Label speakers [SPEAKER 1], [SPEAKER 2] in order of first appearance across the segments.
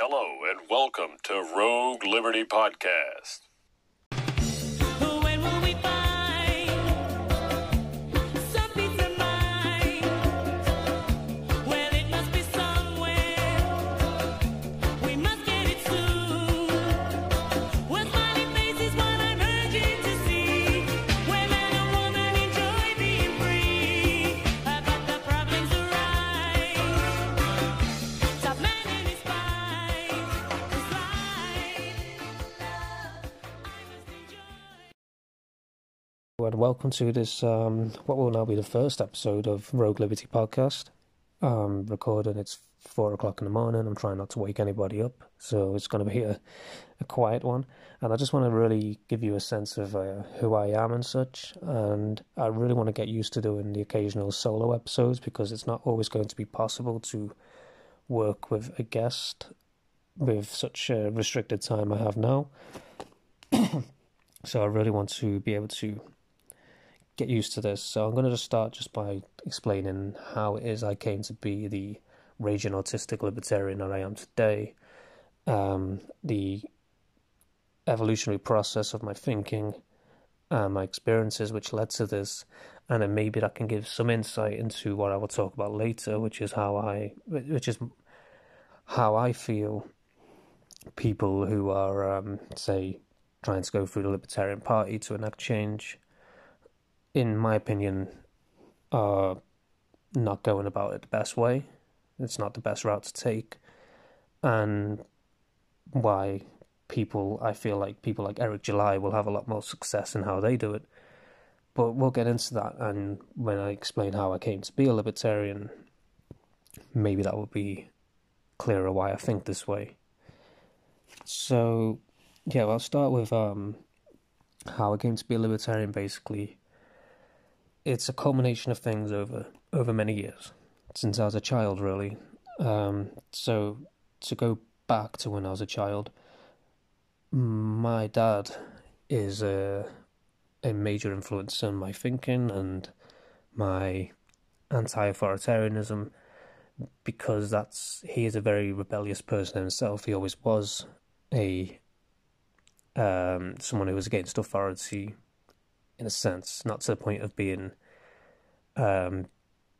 [SPEAKER 1] Hello and welcome to Rogue Liberty Podcast.
[SPEAKER 2] Welcome to this um, what will now be the first episode of Rogue Liberty podcast. Um, recording it's four o'clock in the morning. I'm trying not to wake anybody up, so it's going to be a, a quiet one. And I just want to really give you a sense of uh, who I am and such. And I really want to get used to doing the occasional solo episodes because it's not always going to be possible to work with a guest with such a restricted time I have now. so I really want to be able to get used to this. So I'm going to just start just by explaining how it is I came to be the raging autistic libertarian that I am today. Um, the evolutionary process of my thinking and my experiences which led to this, and then maybe that can give some insight into what I will talk about later, which is how I, which is how I feel people who are, um, say, trying to go through the Libertarian Party to enact change in my opinion, are not going about it the best way. It's not the best route to take. And why people, I feel like people like Eric July will have a lot more success in how they do it. But we'll get into that. And when I explain how I came to be a libertarian, maybe that will be clearer why I think this way. So, yeah, well, I'll start with um, how I came to be a libertarian basically it's a culmination of things over over many years since I was a child, really. Um, so to go back to when I was a child, my dad is a a major influence on my thinking and my anti-authoritarianism because that's he is a very rebellious person himself. He always was a um, someone who was against authority in a sense, not to the point of being um,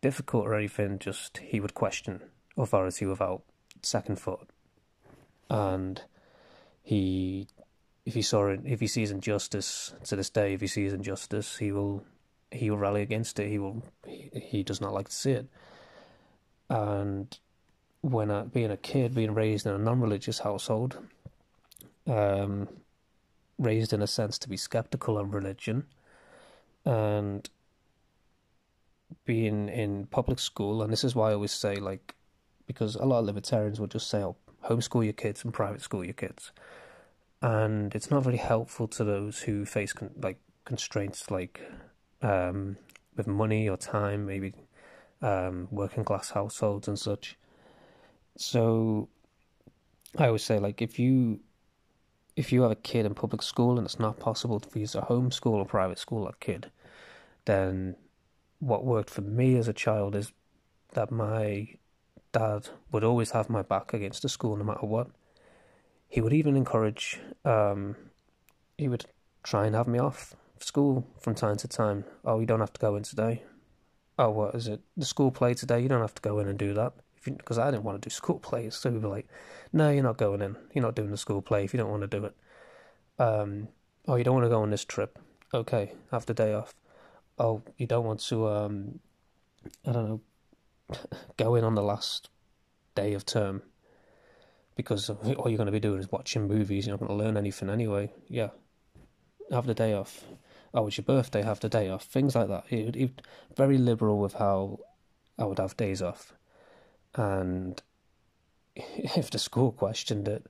[SPEAKER 2] difficult or anything. Just he would question authority without second thought, and he, if he saw it, if he sees injustice to this day, if he sees injustice, he will he will rally against it. He will he, he does not like to see it, and when I, being a kid, being raised in a non-religious household, um, raised in a sense to be skeptical of religion and being in public school, and this is why I always say, like, because a lot of libertarians will just say, oh, homeschool your kids and private school your kids. And it's not very helpful to those who face, con- like, constraints like um, with money or time, maybe um, working class households and such. So I always say, like, if you if you have a kid in public school and it's not possible for you to homeschool or private school that kid, then what worked for me as a child is that my dad would always have my back against the school no matter what. He would even encourage, um, he would try and have me off school from time to time. Oh, you don't have to go in today. Oh, what is it? The school play today? You don't have to go in and do that because I didn't want to do school plays. So we were like, no, you're not going in. You're not doing the school play if you don't want to do it. Um, oh, you don't want to go on this trip. Okay, have the day off. Oh, you don't want to, um, I don't know, go in on the last day of term because all you're going to be doing is watching movies. You're not going to learn anything anyway. Yeah, have the day off. Oh, it's your birthday. Have the day off. Things like that. He, he very liberal with how I would have days off and if the school questioned it,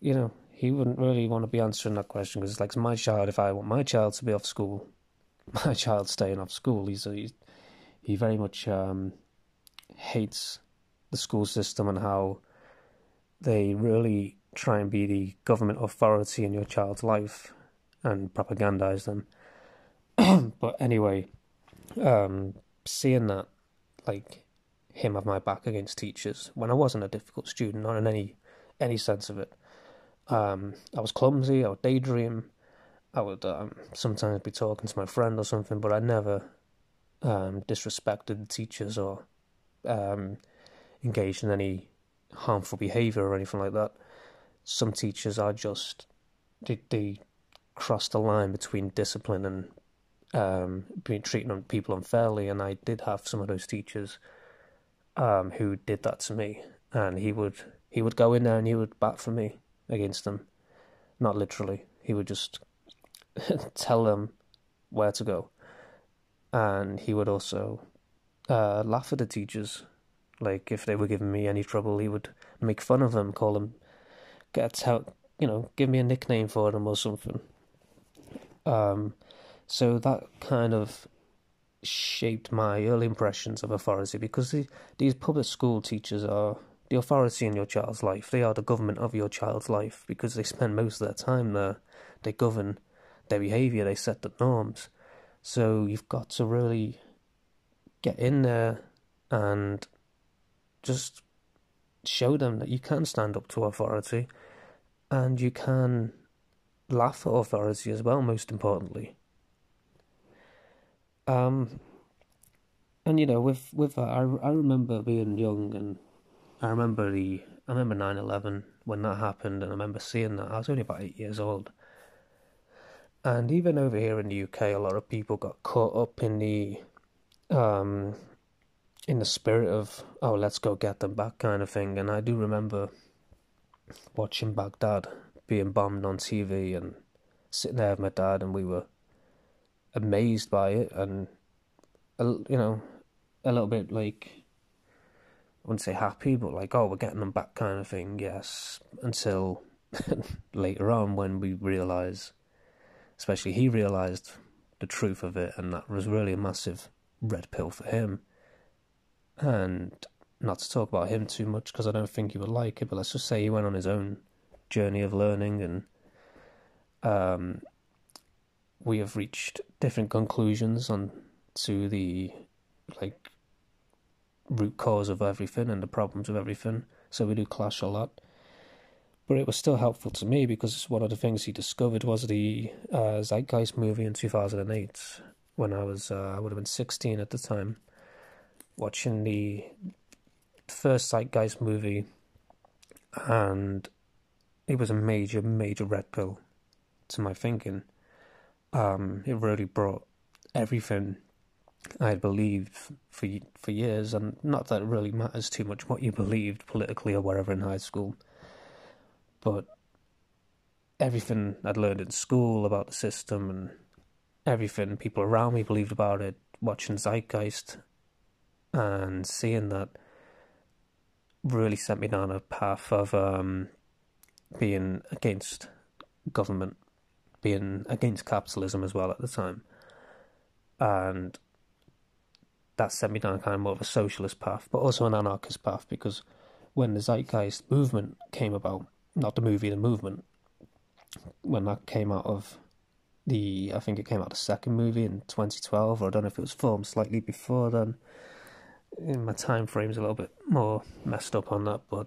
[SPEAKER 2] you know, he wouldn't really want to be answering that question because it's like my child. If I want my child to be off school, my child's staying off school. He's, he's he very much um, hates the school system and how they really try and be the government authority in your child's life and propagandize them. but anyway, um, seeing that, like him have my back against teachers when I wasn't a difficult student, not in any any sense of it. Um, I was clumsy. I would daydream. I would um, sometimes be talking to my friend or something, but I never um, disrespected the teachers or um, engaged in any harmful behaviour or anything like that. Some teachers are just they, they cross the line between discipline and um, being treating people unfairly, and I did have some of those teachers um, who did that to me, and he would he would go in there and he would bat for me against them, not literally. He would just tell them where to go, and he would also uh, laugh at the teachers. Like if they were giving me any trouble, he would make fun of them, call them, get out, you know, give me a nickname for them or something. Um, so that kind of shaped my early impressions of authority because the, these public school teachers are the authority in your child's life. They are the government of your child's life because they spend most of their time there. They govern their behaviour, they set the norms. So you've got to really get in there and just show them that you can stand up to authority and you can laugh at authority as well, most importantly. Um, and you know, with with that, I I remember being young, and I remember the I remember 9-11 when that happened, and I remember seeing that. I was only about eight years old, and even over here in the UK, a lot of people got caught up in the um in the spirit of oh let's go get them back kind of thing, and I do remember watching Baghdad being bombed on TV and sitting there with my dad, and we were amazed by it and you know a little bit like I wouldn't say happy, but like oh we're getting them back kind of thing. Yes, until later on when we realise, especially he realised the truth of it, and that was really a massive red pill for him. And not to talk about him too much because I don't think he would like it, but let's just say he went on his own journey of learning and um, we have reached different conclusions on to the like root cause of everything and the problems of everything. So we do clash a lot. But it was still helpful to me because one of the things he discovered was the uh, Zeitgeist movie in 2008 when I was uh, I would have been 16 at the time watching the first Zeitgeist movie and it was a major major red pill to my thinking um, it really brought everything I had believed for for years, and not that it really matters too much what you believed politically or wherever in high school, but everything I'd learned in school about the system and everything people around me believed about it, watching Zeitgeist and seeing that really sent me down a path of um, being against government being against capitalism as well at the time. And that set me down kind of more of a socialist path, but also an anarchist path because when the Zeitgeist movement came about, not the movie, the movement, when that came out of the, I think it came out the second movie in 2012, or I don't know if it was filmed slightly before then. In my time frame's a little bit more messed up on that, but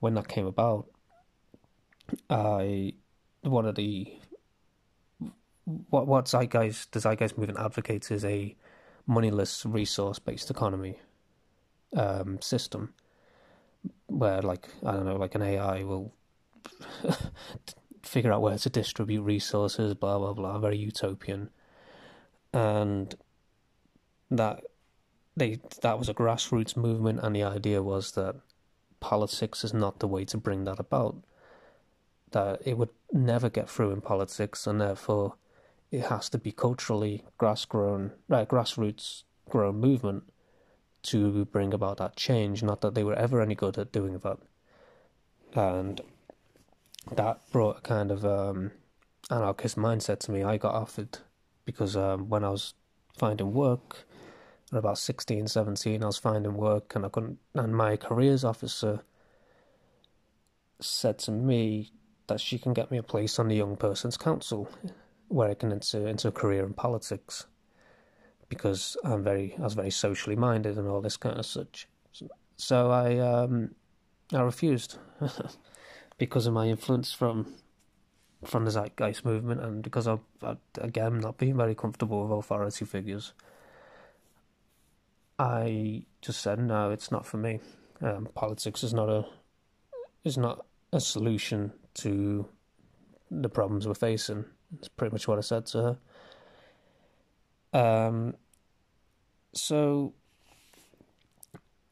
[SPEAKER 2] when that came about, I one of the what what Zeitgeist the Zeitgeist movement advocates is a moneyless resource based economy um, system where like I don't know like an AI will figure out where to distribute resources blah blah blah very utopian. And that they that was a grassroots movement and the idea was that politics is not the way to bring that about that it would never get through in politics and therefore it has to be culturally grass grown, uh, grassroots grown movement to bring about that change. Not that they were ever any good at doing that, and that brought a kind of um, anarchist mindset to me. I got offered because um, when I was finding work at about 16, 17, I was finding work and I couldn't. And my careers officer said to me that she can get me a place on the young person's council where I can enter into a career in politics because I'm very I was very socially minded and all this kind of such. So I um, I refused because of my influence from from the Zeitgeist movement, and because I've, I, again not being very comfortable with authority figures. I just said no, it's not for me. Um, politics is not a is not a solution to the problems we're facing. It's pretty much what I said to her. Um, so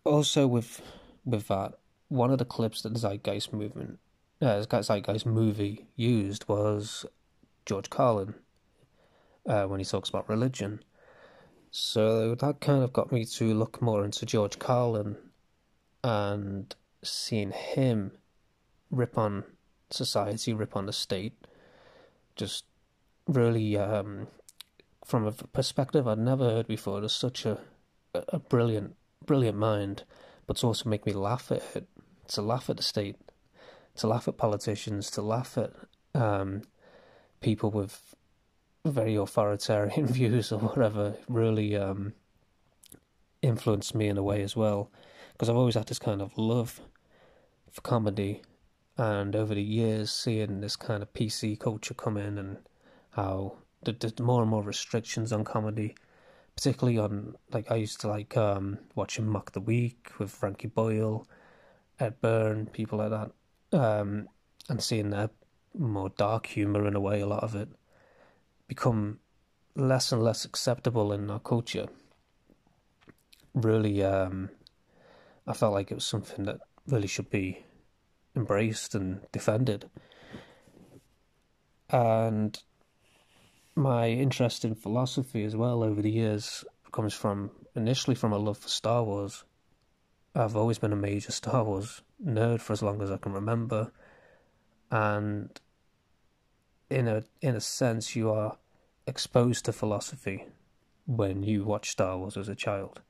[SPEAKER 2] also with with that, one of the clips that the Zeitgeist movement, uh, Zeitgeist movie used was George Carlin uh, when he talks about religion. So that kind of got me to look more into George Carlin and seeing him rip on society, rip on the state, just really um, from a perspective I'd never heard before. There's such a a brilliant, brilliant mind, but to also make me laugh at it, to laugh at the state, to laugh at politicians, to laugh at um, people with very authoritarian views or whatever, really um, influenced me in a way as well. Because I've always had this kind of love for comedy, and over the years, seeing this kind of PC culture come in and how there's more and more restrictions on comedy particularly on like I used to like um, watching Mock the Week with Frankie Boyle, Ed Byrne, people like that, um, and seeing their more dark humor in a way. A lot of it become less and less acceptable in our culture. Really, um, I felt like it was something that really should be embraced and defended. And my interest in philosophy as well over the years comes from initially from a love for Star Wars. I've always been a major Star Wars nerd for as long as I can remember, and in a in a sense, you are exposed to philosophy when you watch Star Wars as a child.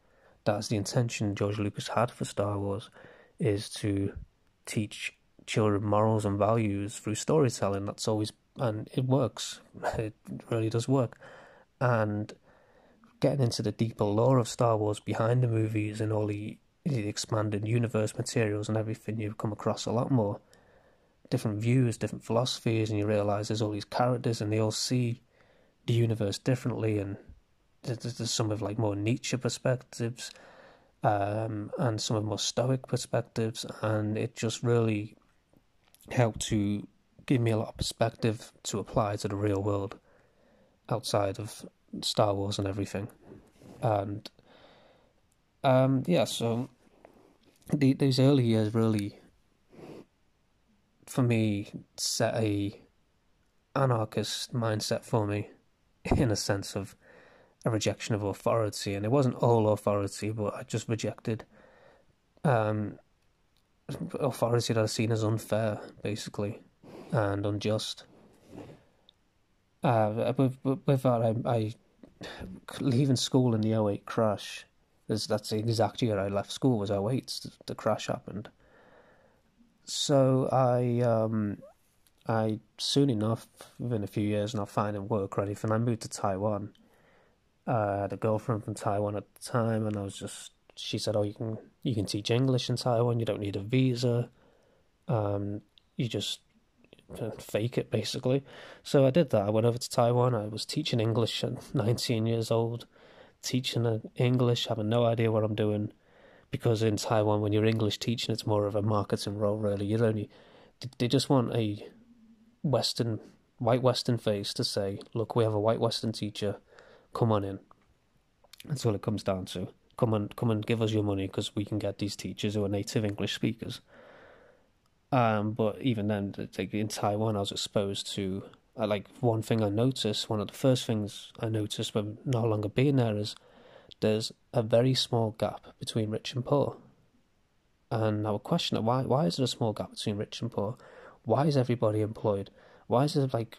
[SPEAKER 2] That's the intention George Lucas had for Star Wars, is to teach children morals and values through storytelling. That's always and it works. It really does work. And getting into the deeper lore of Star Wars behind the movies and all the, the expanded universe materials and everything, you come across a lot more different views, different philosophies, and you realize there's all these characters and they all see the universe differently. And there's, there's some of like more Nietzsche perspectives um, and some of more Stoic perspectives, and it just really helped to give me a lot of perspective to apply to the real world outside of Star Wars and everything. And um, yeah, so the, these early years really, for me, set a anarchist mindset for me, in a sense of a rejection of authority, and it wasn't all authority, but I just rejected um, authority that I seen as unfair, basically and unjust. Uh, with, with that, I, I leaving school in the 08 crash. That's the exact year I left school was 08. The crash happened. So I, um, I soon enough, within a few years, not finding work or anything, I moved to Taiwan. Uh, I had a girlfriend from Taiwan at the time, and I was just. She said, "Oh, you can you can teach English in Taiwan. You don't need a visa. Um, you just fake it basically. So I did that. I went over to Taiwan. I was teaching English at 19 years old, teaching English, having no idea what I'm doing. Because in Taiwan, when you're English teaching, it's more of a marketing role, really. You only they just want a Western, white Western face to say, "Look, we have a white Western teacher. Come on in." That's all it comes down to. Come and come and give us your money because we can get these teachers who are native English speakers. Um, but even then, like in Taiwan, I was exposed to uh, like one thing I noticed. One of the first things I noticed when no longer being there is there's a very small gap between rich and poor. And I would question why? Why is there a small gap between rich and poor? Why is everybody employed? Why is there like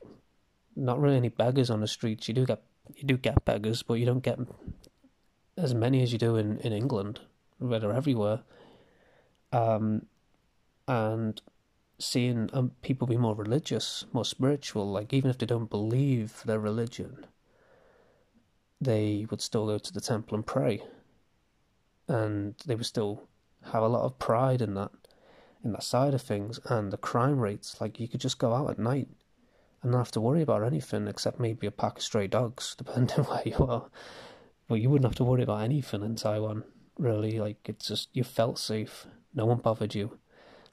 [SPEAKER 2] not really any beggars on the streets? You do get you do get beggars, but you don't get as many as you do in in England, where they're everywhere. Um, and seeing um, people be more religious, more spiritual, like even if they don't believe their religion, they would still go to the temple and pray. And they would still have a lot of pride in that, in that side of things, and the crime rates. Like you could just go out at night and not have to worry about anything except maybe a pack of stray dogs, depending where you are. But you wouldn't have to worry about anything in Taiwan, really. Like it's just you felt safe. No one bothered you.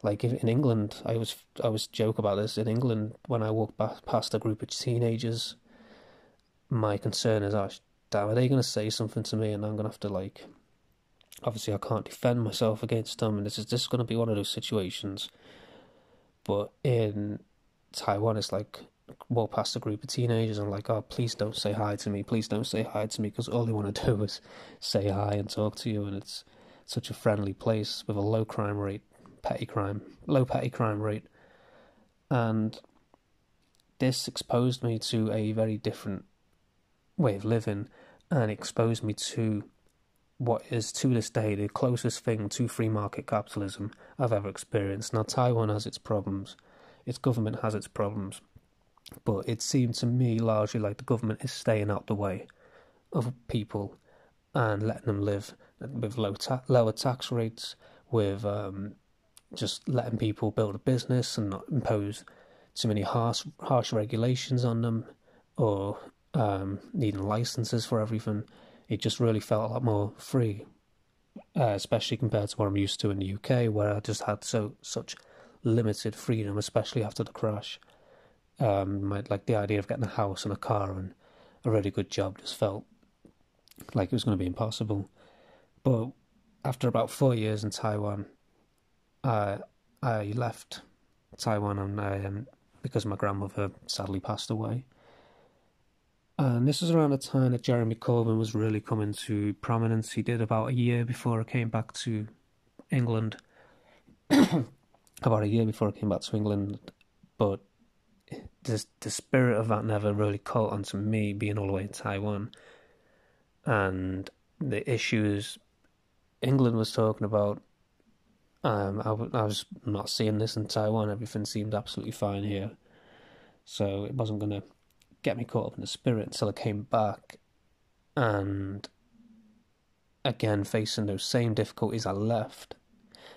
[SPEAKER 2] Like in England, I was I was joke about this. In England, when I walked ba- past a group of teenagers, my concern is, oh, damn, are they going to say something to me, and I'm going to have to like. Obviously, I can't defend myself against them, and this is this is going to be one of those situations. But in Taiwan, it's like walk past a group of teenagers and like, oh, please don't say hi to me, please don't say hi to me, because all they want to do is say hi and talk to you, and it's such a friendly place with a low crime rate, petty crime, low petty crime rate, and this exposed me to a very different way of living, and exposed me to what is to this day the closest thing to free market capitalism I've ever experienced. Now, Taiwan has its problems, its government has its problems, but it seemed to me largely like the government is staying out the way of people and letting them live with low ta- lower tax rates, with um, just letting people build a business and not impose too many harsh harsh regulations on them or um, needing licenses for everything. It just really felt a lot more free, uh, especially compared to what I'm used to in the UK, where I just had so such limited freedom, especially after the crash. Um, like the idea of getting a house and a car and a really good job just felt like it was going to be impossible. But after about four years in Taiwan, uh, I left Taiwan and um, because my grandmother sadly passed away. And this was around the time that Jeremy Corbyn was really coming to prominence. He did about a year before I came back to England. about a year before I came back to England, but the the spirit of that never really caught onto me, being all the way in Taiwan, and the issues England was talking about. Um, I, was not seeing this in Taiwan. Everything seemed absolutely fine here, so it wasn't to get me caught up in the spirit until I came back, and again facing those same difficulties I left,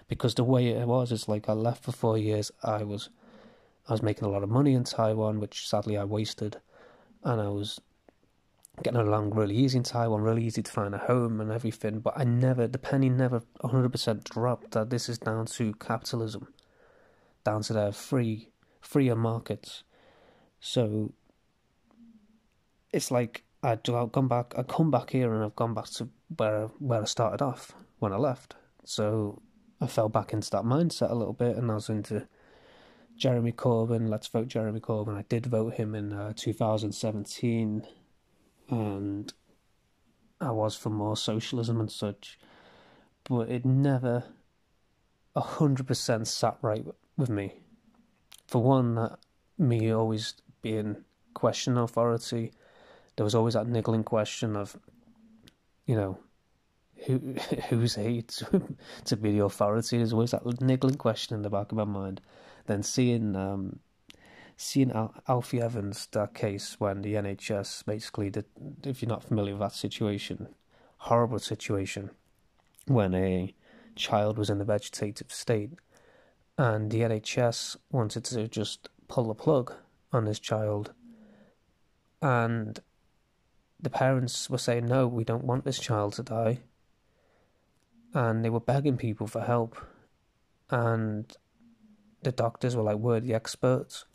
[SPEAKER 2] because the way it was is like I left for four years. I was, I was making a lot of money in Taiwan, which sadly I wasted, and I was getting along really easy in Taiwan, really easy to find a home and everything. But I never, the penny never 100% dropped that this is down to capitalism, down to their free, freer markets. So it's like I'd gone back, I come back here and I've gone back to where where I started off when I left. So I fell back into that mindset a little bit, and I was into Jeremy Corbyn. Let's vote Jeremy Corbyn. I did vote him in uh, 2017 and I was for more socialism and such, but it never a hundred percent sat right with me. For one, me always being questioning authority, there was always that niggling question of, you know, who who's he to, to be the authority? There's always that niggling question in the back of my mind. Then seeing um, seeing Al- Alfie Evans that case when the NHS basically did, if you're not familiar with that situation, horrible situation when a child was in a vegetative state and the NHS wanted to just pull the plug on this child and the parents were saying no we don't want this child to die. And they were begging people for help and the doctors were like we're the experts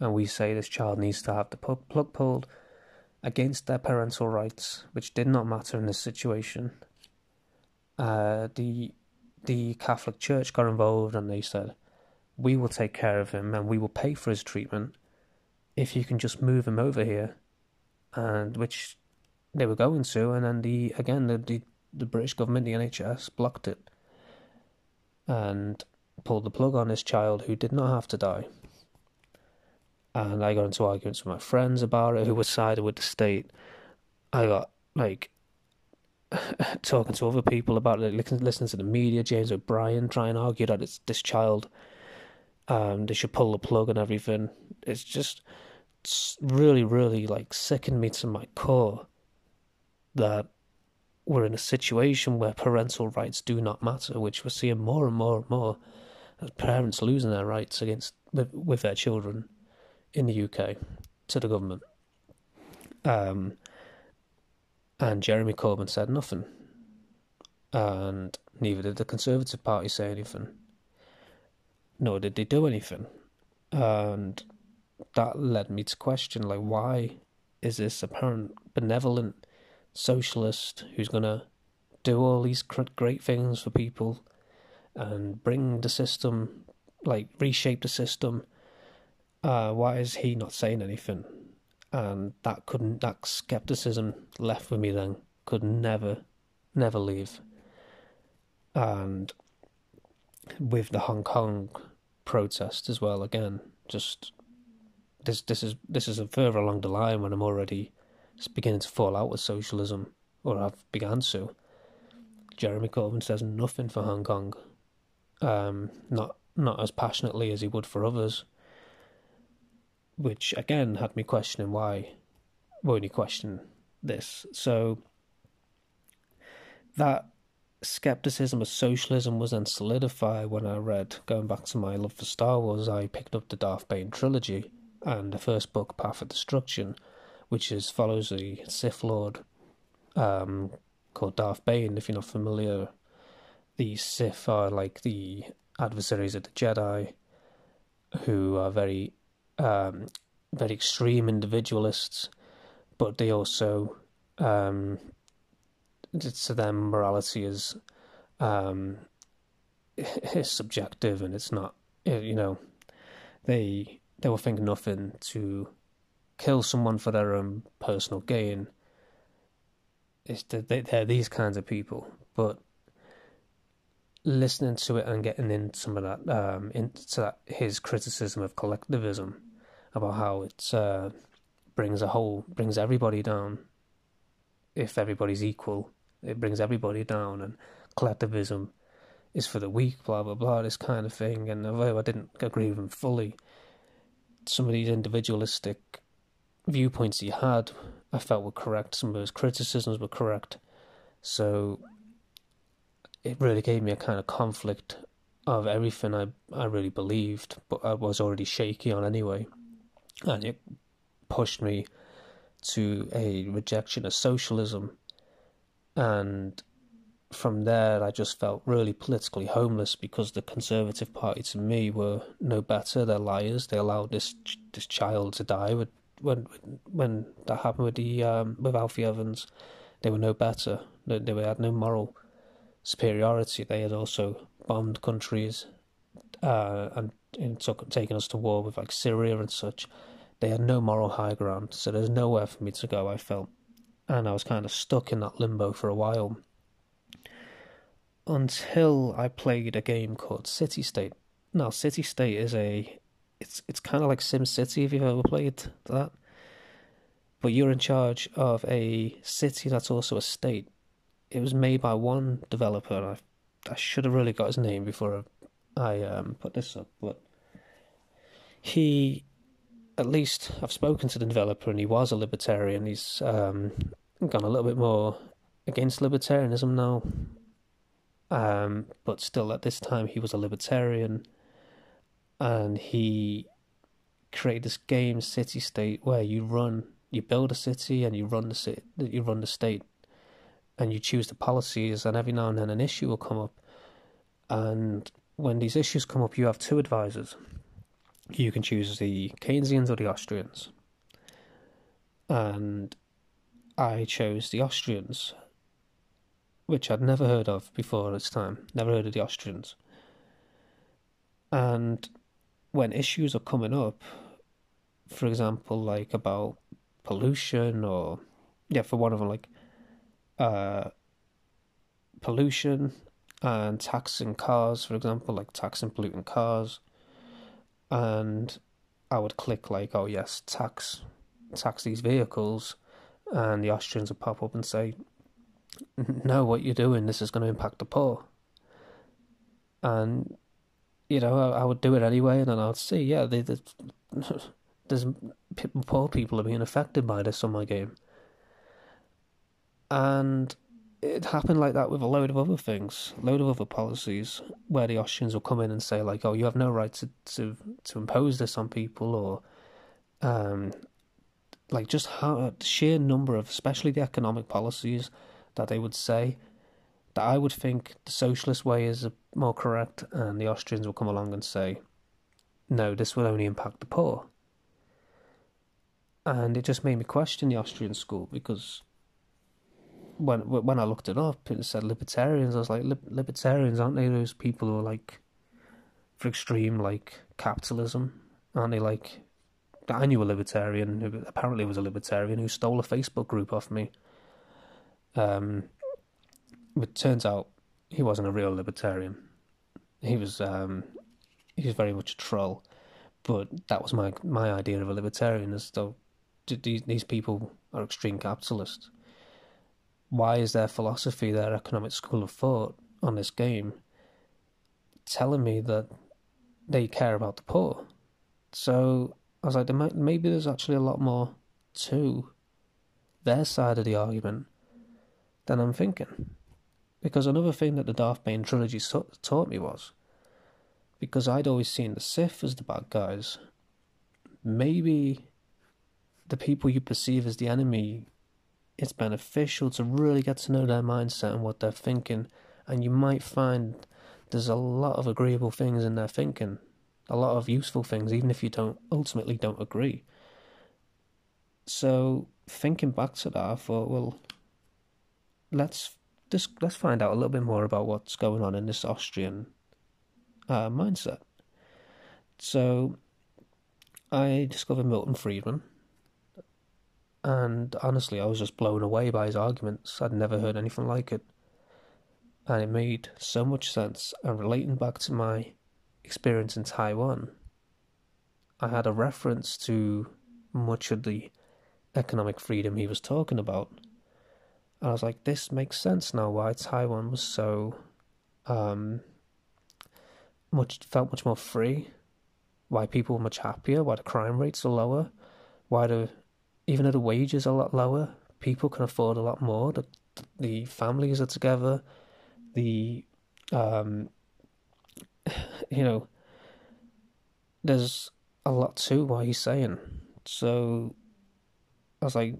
[SPEAKER 2] and we say this child needs to have the plug pulled against their parental rights, which did not matter in this situation. Uh, the the Catholic Church got involved and they said, "We will take care of him and we will pay for his treatment if you can just move him over here," and which they were going to, and then the again the the, the British government, the NHS, blocked it and pulled the plug on this child who did not have to die and I got into arguments with my friends about it who were sided with the state. I got like talking to other people about it, listening, to the media. James O'Brien trying to argue that it's this child, um, they should pull the plug and everything. It's just it's really, really like sickened me to my core that we're in a situation where parental rights do not matter, which we're seeing more and more and more parents losing their rights against with, with their children in the UK to the government. Um, and Jeremy Corbyn said nothing, and neither did the Conservative Party say anything. Nor did they do anything, and that led me to question like why is this apparent benevolent socialist who's gonna do all these great things for people and bring the system like reshape the system. Uh why is he not saying anything? And that couldn't that skepticism left with me then could never never leave. And with the hong kong protest as well again just this this is this is further along the line when i'm already beginning to fall out with socialism or i've begun to. Jeremy corbyn says nothing for hong kong um not not as passionately as he would for others which again had me questioning why won't he question this so that skepticism of socialism was then solidified when I read, going back to my love for Star Wars, I picked up the Darth Bane trilogy and the first book, Path of Destruction, which is follows the Sith Lord um, called Darth Bane. If you're not familiar, the Sith are like the adversaries of the Jedi, who are very, um, very extreme individualists, but they also um, to them morality is um is subjective and it's not you know they they will think nothing to kill someone for their own personal gain. It's that they, they're these kinds of people but listening to it and getting into some of that um into that his criticism of collectivism about how it uh, brings a whole brings everybody down if everybody's equal it brings everybody down and collectivism is for the weak, blah blah blah, this kind of thing. And although I didn't agree with him fully, some of these individualistic viewpoints he had, I felt were correct. Some of his criticisms were correct. So it really gave me a kind of conflict of everything I I really believed, but I was already shaky on anyway, and it pushed me to a rejection of socialism and from there I just felt really politically homeless because the Conservative Party to me were no better. They're liars. They allowed this this child to die with, when when that happened with the um, with Alfie Evans. They were no better. They, they had no moral superiority. They had also bombed countries uh, and, and took taken us to war with like Syria and such. They had no moral high ground, so there's nowhere for me to go. I felt and I was kind of stuck in that limbo for a while until I played a game called City State. Now, City State is a it's it's kind of like Sim City if you've ever played that, but you're in charge of a city that's also a state. It was made by one developer, and I I should have really got his name before I um, put this up, but he at least I've spoken to the developer and he was a libertarian. He's um, gone a little bit more against libertarianism now. Um, but still, at this time, he was a libertarian, and he created this game, City State, where you run, you build a city, and you run the city, you run the state, and you choose the policies, and every now and then an issue will come up, and when these issues come up, you have two advisors. You can choose the Keynesians or the Austrians, and I chose the Austrians, which I'd never heard of before this time. Never heard of the Austrians. And when issues are coming up, for example, like about pollution or, yeah, for one of them, like uh, pollution and taxing cars, for example, like taxing polluting cars. And I would click like, oh yes, tax tax these vehicles and the Austrians would pop up and say, "No, what you're doing, this is going to impact the poor." And you know, I, I would do it anyway, and then I'd see, yeah, they, they, there's poor people are being affected by this on my game, and it happened like that with a load of other things, load of other policies, where the Austrians will come in and say like, "Oh, you have no right to to, to impose this on people," or um, like just how the sheer number of, especially the economic policies that they would say that I would think the socialist way is more correct, and the Austrians will come along and say, "No, this will only impact the poor." And it just made me question the Austrian school because when when I looked it up, it said libertarians. I was like, libertarians aren't they those people who are like for extreme like capitalism? Aren't they like? I knew a libertarian who apparently was a libertarian who stole a Facebook group off me. Um, but turns out he wasn't a real libertarian. He was um, he was very much a troll. But that was my my idea of a libertarian. Is though these these people are extreme capitalists why is their philosophy, their economic school of thought on this game telling me that they care about the poor? So I was like, maybe there's actually a lot more to their side of the argument than I'm thinking. Because another thing that the Darth Bane trilogy taught me was because I'd always seen the Sith as the bad guys, maybe the people you perceive as the enemy it's beneficial to really get to know their mindset and what they're thinking. And you might find there's a lot of agreeable things in their thinking, a lot of useful things, even if you don't ultimately don't agree. So thinking back to that, I thought, well, let's just let's find out a little bit more about what's going on in this Austrian uh, mindset. So I discovered Milton Friedman and honestly, I was just blown away by his arguments. I'd never heard anything like it. And it made so much sense. And relating back to my experience in Taiwan, I had a reference to much of the economic freedom he was talking about. And I was like, this makes sense now why Taiwan was so um, much felt much more free, why people were much happier, why the crime rates are lower, why the even though the wages are a lot lower, people can afford a lot more. The the families are together. The um, you know, there's a lot to what he's saying. So I was like,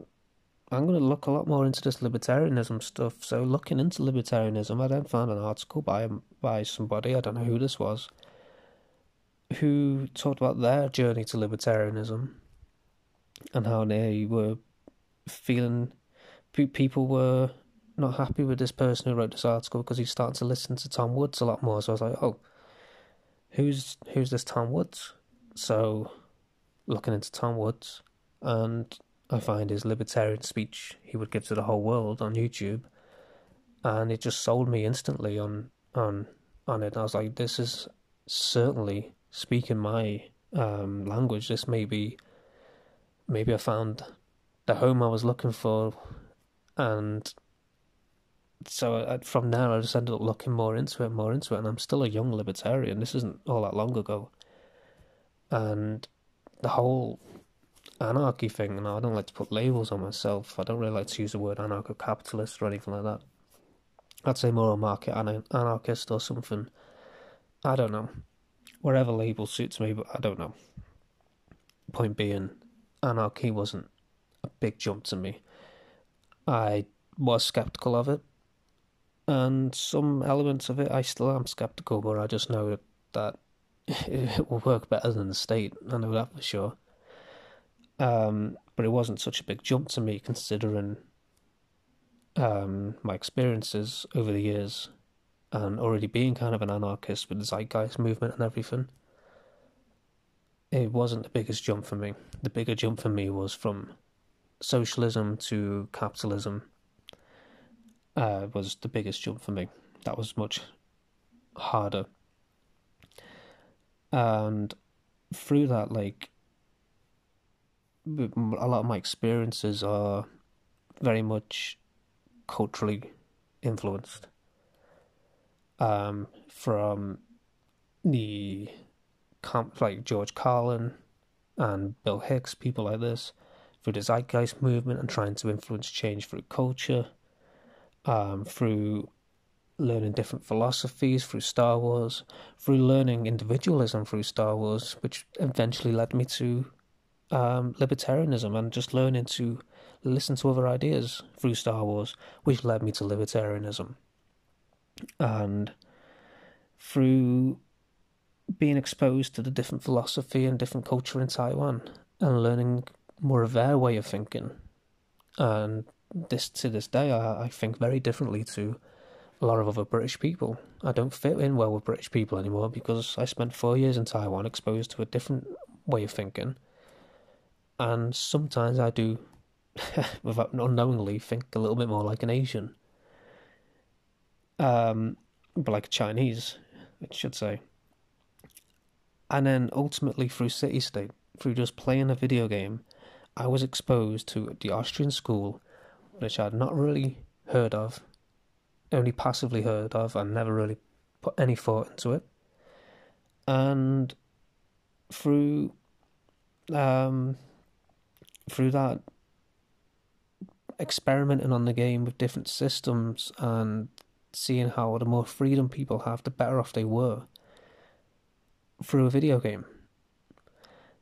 [SPEAKER 2] I'm going to look a lot more into this libertarianism stuff. So looking into libertarianism, I then found an article by by somebody I don't know who this was, who talked about their journey to libertarianism and how they were feeling people were not happy with this person who wrote this article because he started to listen to Tom Woods a lot more. So I was like, oh, who's who's this Tom Woods? So looking into Tom Woods, and I find his libertarian speech he would give to the whole world on YouTube, and it just sold me instantly on on on it. I was like, this is certainly speaking my um, language. This may be maybe I found the home I was looking for, and so I, from there I just ended up looking more into it, more into it, and I'm still a young libertarian. This isn't all that long ago, and the whole anarchy thing. And I don't like to put labels on myself. I don't really like to use the word anarcho-capitalist or anything like that. I'd say more a market anarchist or something. I don't know. Whatever label suits me, but I don't know. Point being, anarchy wasn't a big jump to me. I was skeptical of it, and some elements of it I still am skeptical, but I just know that, that it will work better than the state. I know that for sure. Um, but it wasn't such a big jump to me considering um, my experiences over the years and already being kind of an anarchist with the zeitgeist movement and everything it wasn't the biggest jump for me. The bigger jump for me was from socialism to capitalism. Uh, was the biggest jump for me. That was much harder. And through that, like, a lot of my experiences are very much culturally influenced. Um, from the like George Carlin and Bill Hicks, people like this, through the Zeitgeist movement and trying to influence change through culture. um, through learning different philosophies through Star Wars, through learning individualism through Star Wars, which eventually led me to um, libertarianism and just learning to listen to other ideas through Star Wars, which led me to libertarianism. And through being exposed to the different philosophy and different culture in Taiwan and learning more of their way of thinking. And this to this day, I, I think very differently to a lot of other British people. I don't fit in well with British people anymore because I spent four years in Taiwan exposed to a different way of thinking. And sometimes I do, without unknowingly, think a little bit more like an Asian. Um, but like a Chinese, I should say. And then ultimately through City State, through just playing a video game, I was exposed to the Austrian school, which I'd not really heard of, only passively heard of, and never really put any thought into it. And through um, through that experimenting on the game with different systems and seeing how the more freedom people have, the better off they were through a video game.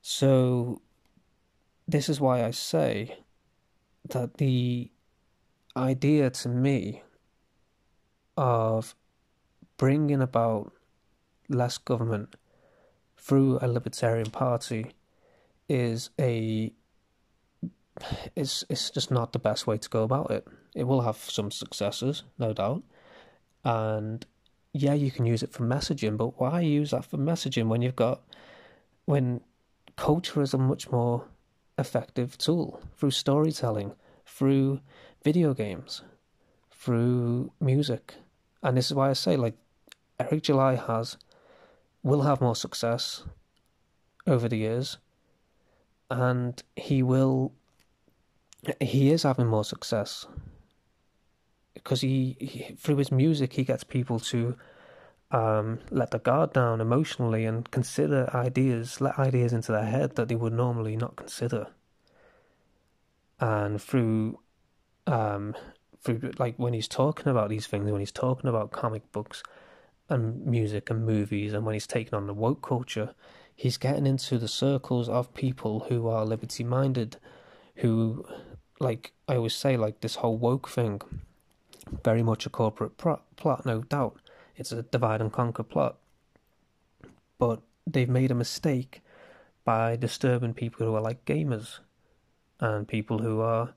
[SPEAKER 2] So, this is why I say that the idea to me of bringing about less government through a libertarian party is a it's it's just not the best way to go about it. It will have some successes, no doubt, and yeah, you can use it for messaging, but why use that for messaging when you've got when culture is a much more effective tool? Through storytelling, through video games, through music, and this is why I say like Eric July has will have more success over the years, and he will he is having more success because he, he through his music he gets people to um, let the guard down emotionally and consider ideas, let ideas into their head that they would normally not consider. And through, um, through like when he's talking about these things, when he's talking about comic books and music and movies, and when he's taking on the woke culture, he's getting into the circles of people who are liberty minded, who, like I always say, like this whole woke thing very much a corporate pro- plot, no doubt. It's a divide and conquer plot. But they've made a mistake by disturbing people who are like gamers and people who are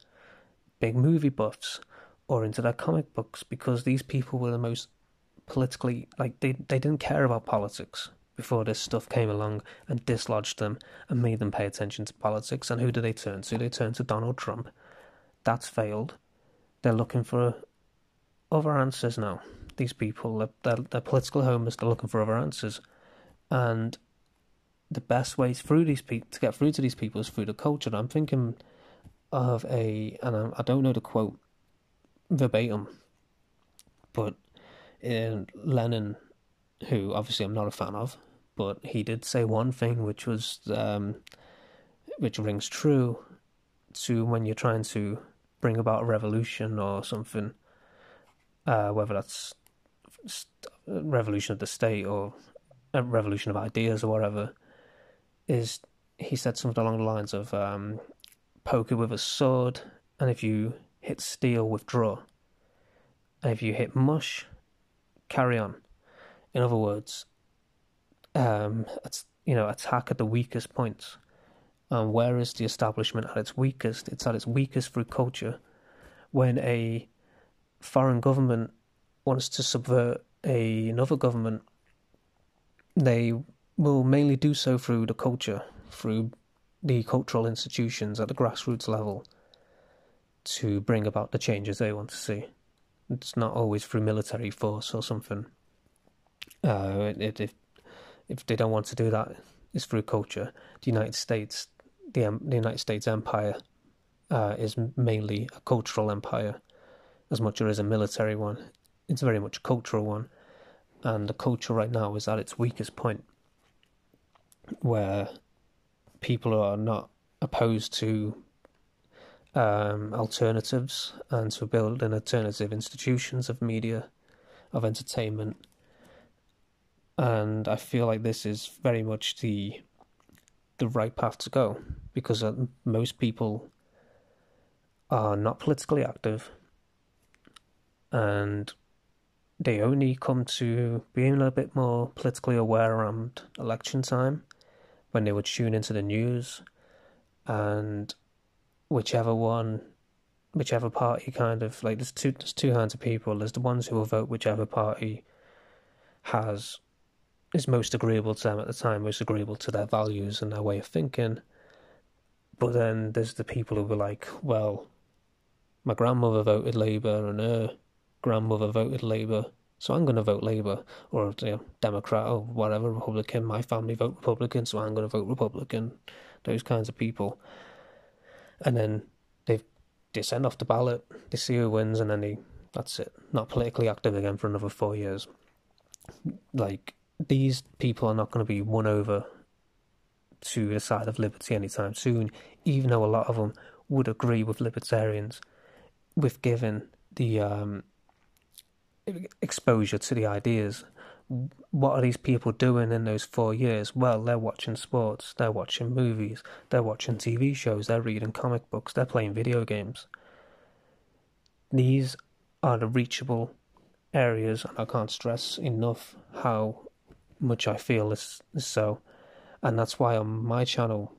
[SPEAKER 2] big movie buffs or into their comic books because these people were the most politically like they they didn't care about politics before this stuff came along and dislodged them and made them pay attention to politics and who do they turn to they turn to Donald Trump that's failed they're looking for other answers now. These people, they're, they're political homers, they're looking for other answers. And the best way through these people to get through to these people is through the culture. I'm thinking of a, and I, I don't know the quote verbatim, but in Lenin, who obviously I'm not a fan of, but he did say one thing which was, um, which rings true to when you're trying to bring about a revolution or something uh, whether that's revolution of the state or a revolution of ideas or whatever, is he said something along the lines of um, poker with a sword, and if you hit steel, withdraw, and if you hit mush, carry on. In other words, um, you know, attack at the weakest points. And where is the establishment at its weakest? It's at its weakest through culture. When a foreign government wants to subvert a, another government, they will mainly do so through the culture, through the cultural institutions at the grassroots level to bring about the changes they want to see. It's not always through military force or something. Uh, if if they don't want to do that, it's through culture. The United States, the the United States empire, uh, is mainly a cultural empire as much as a military one. It's very much a cultural one, and the culture right now is at its weakest point, where people are not opposed to um, alternatives and to build an alternative institutions of media, of entertainment. And I feel like this is very much the the right path to go because uh, most people are not politically active and they only come to being a little bit more politically aware around election time when they would tune into the news and whichever one whichever party kind of like there's two there's two kinds of people. There's the ones who will vote whichever party has is most agreeable to them at the time most agreeable to their values and their way of thinking. But then there's the people who were like well my grandmother voted labour and her grandmother voted labour so I'm going to vote Labour or you know, Democrat or whatever, Republican. My family vote Republican, so I'm going to vote Republican. Those kinds of people. And then they they send off the ballot, they see who wins, and then they that's it. Not politically active again for another four years. Like these people are not going to be won over to the side of liberty anytime soon, even though a lot of them would agree with libertarians with giving the um, exposure to the ideas. What are these people doing in those four years? Well, they're watching sports, they're watching movies, they're watching TV shows, they're reading comic books, they're playing video games. These are the reachable areas, and I can't stress enough how much I feel this is so. And that's why on my channel,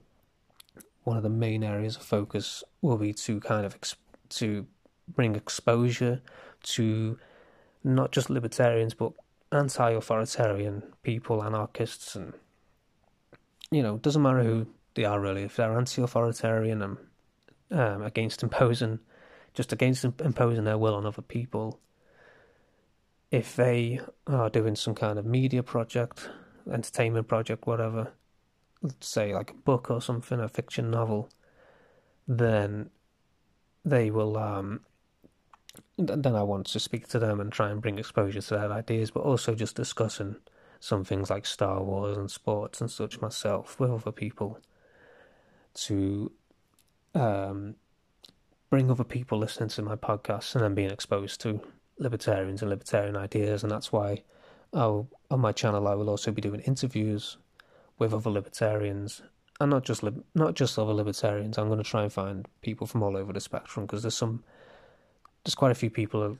[SPEAKER 2] one of the main areas of focus will be to kind of to bring exposure to not just libertarians but anti-authoritarian people, anarchists, and you know, doesn't matter who they are really. If they're anti-authoritarian and um, against imposing, just against imposing their will on other people. If they are doing some kind of media project, entertainment project, whatever, let's say like a book or something, a fiction novel, then they will um, then I want to speak to them and try and bring exposure to their ideas, but also just discussing some things like Star Wars and sports and such myself with other people to um, bring other people listening to my podcast and then being exposed to libertarians and libertarian ideas. And that's why I'll, on my channel I will also be doing interviews with other libertarians. And not just lib- not just other libertarians. I'm going to try and find people from all over the spectrum because there's some there's quite a few people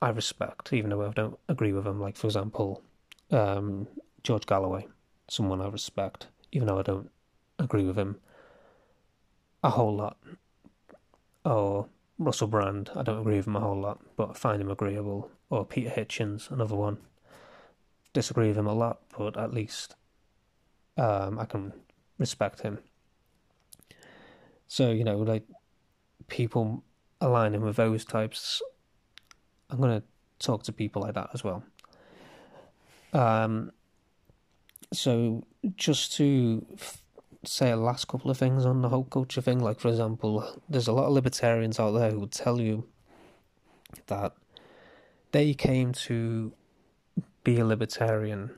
[SPEAKER 2] I respect, even though I don't agree with them. Like, for example, um, George Galloway, someone I respect, even though I don't agree with him a whole lot. Or Russell Brand, I don't agree with him a whole lot, but I find him agreeable. Or Peter Hitchens, another one. Disagree with him a lot, but at least um, I can respect him. So, you know, like, people aligning with those types, I'm going to talk to people like that as well. Um, so just to f- say a last couple of things on the whole culture thing, like for example, there's a lot of libertarians out there who would tell you that they came to be a libertarian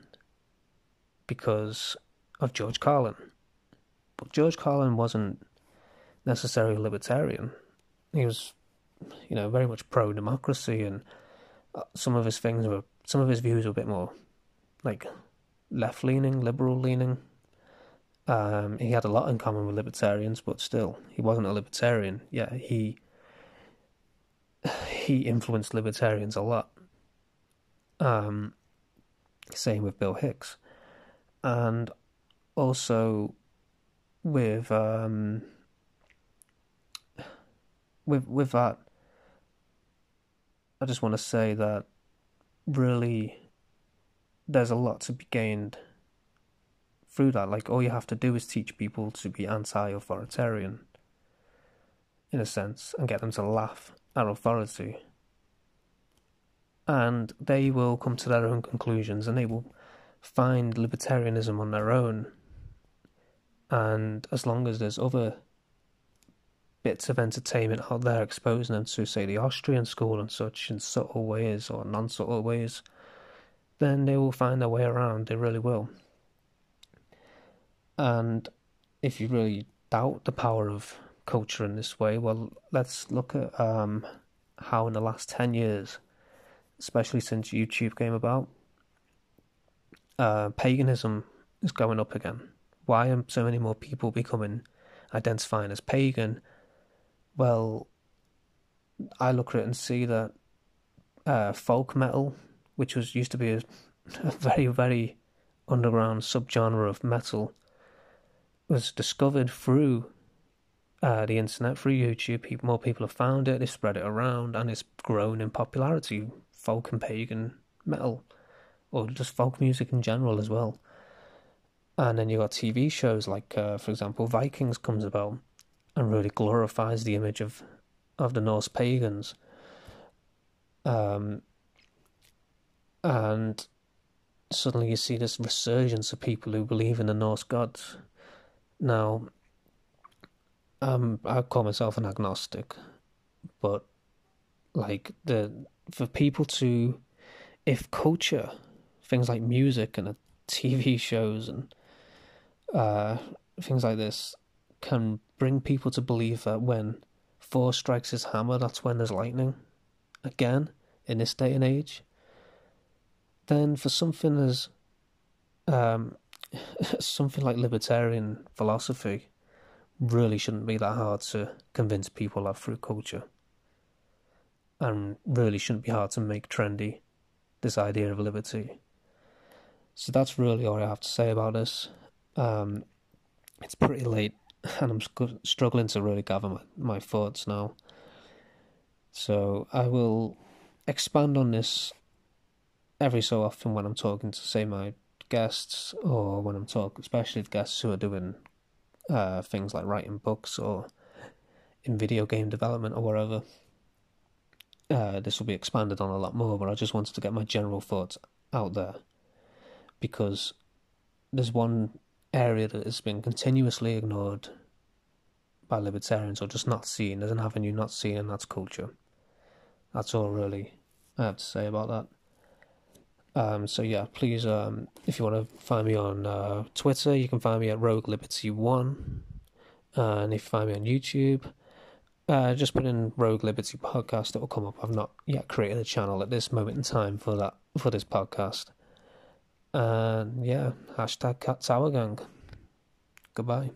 [SPEAKER 2] because of George Carlin. But George Carlin wasn't necessarily a libertarian he was, you know, very much pro democracy, and uh, some of his things were, some of his views were a bit more, like, left leaning, liberal leaning. Um, he had a lot in common with libertarians, but still, he wasn't a libertarian. Yeah, he he influenced libertarians a lot. Um, same with Bill Hicks, and also with um, with with that, I just want to say that really there's a lot to be gained through that. Like all you have to do is teach people to be anti-authoritarian, in a sense, and get them to laugh at authority. And they will come to their own conclusions, and they will find libertarianism on their own. And as long as there's other bits of entertainment out there exposing them to, say, the Austrian school and such in subtle ways or non subtle ways, then they will find their way around. They really will. And if you really doubt the power of culture in this way? Well, let's look at um, how in the last 10 years, especially since YouTube came about, uh, paganism is going up again. Why are so many more people becoming identifying as pagan? Well, I look at it and see that uh, folk metal, which was used to be a, a very, very underground subgenre of metal, was discovered through uh, the internet, through YouTube. More people have found it, they spread it around, and it's grown in popularity. Folk and pagan metal, or just folk music in general as well. And then you got TV shows like, uh, for example, Vikings comes about and really glorifies the image of of the Norse pagans. Um, and suddenly you see this resurgence of people who believe in the Norse gods. Now, um, I call myself an agnostic, but like the for people to, if culture, things like music and TV shows and uh, things like this, can bring people to believe that when Thor strikes his hammer, that's when there's lightning. Again, in this day and age, then for something as um, something like libertarian philosophy really shouldn't be that hard to convince people of through culture. And really shouldn't be hard to make trendy this idea of liberty. So that's really all I have to say about this. Um, it's pretty late, and I'm sc- struggling to really gather my, my thoughts now. So I will expand on this every so often when I'm talking to, say, my guests, or when I'm talking, especially guests who are doing uh, things like writing books or in video game development or whatever. Uh, this will be expanded on a lot more, but I just wanted to get my general thoughts out there because there's one area that has been continuously ignored by libertarians or just not seen. There's an avenue not seen, and that's culture. That's all really I have to say about that. Um, so yeah, please, um, if you want to find me on uh, Twitter, you can find me at Rogue Liberty One, uh, and if you find me on YouTube, uh, just put in Rogue Liberty Podcast. It will come up. I've not yet created a channel at this moment in time for that for this podcast. And yeah, hashtag Cat Tower Gang. Goodbye.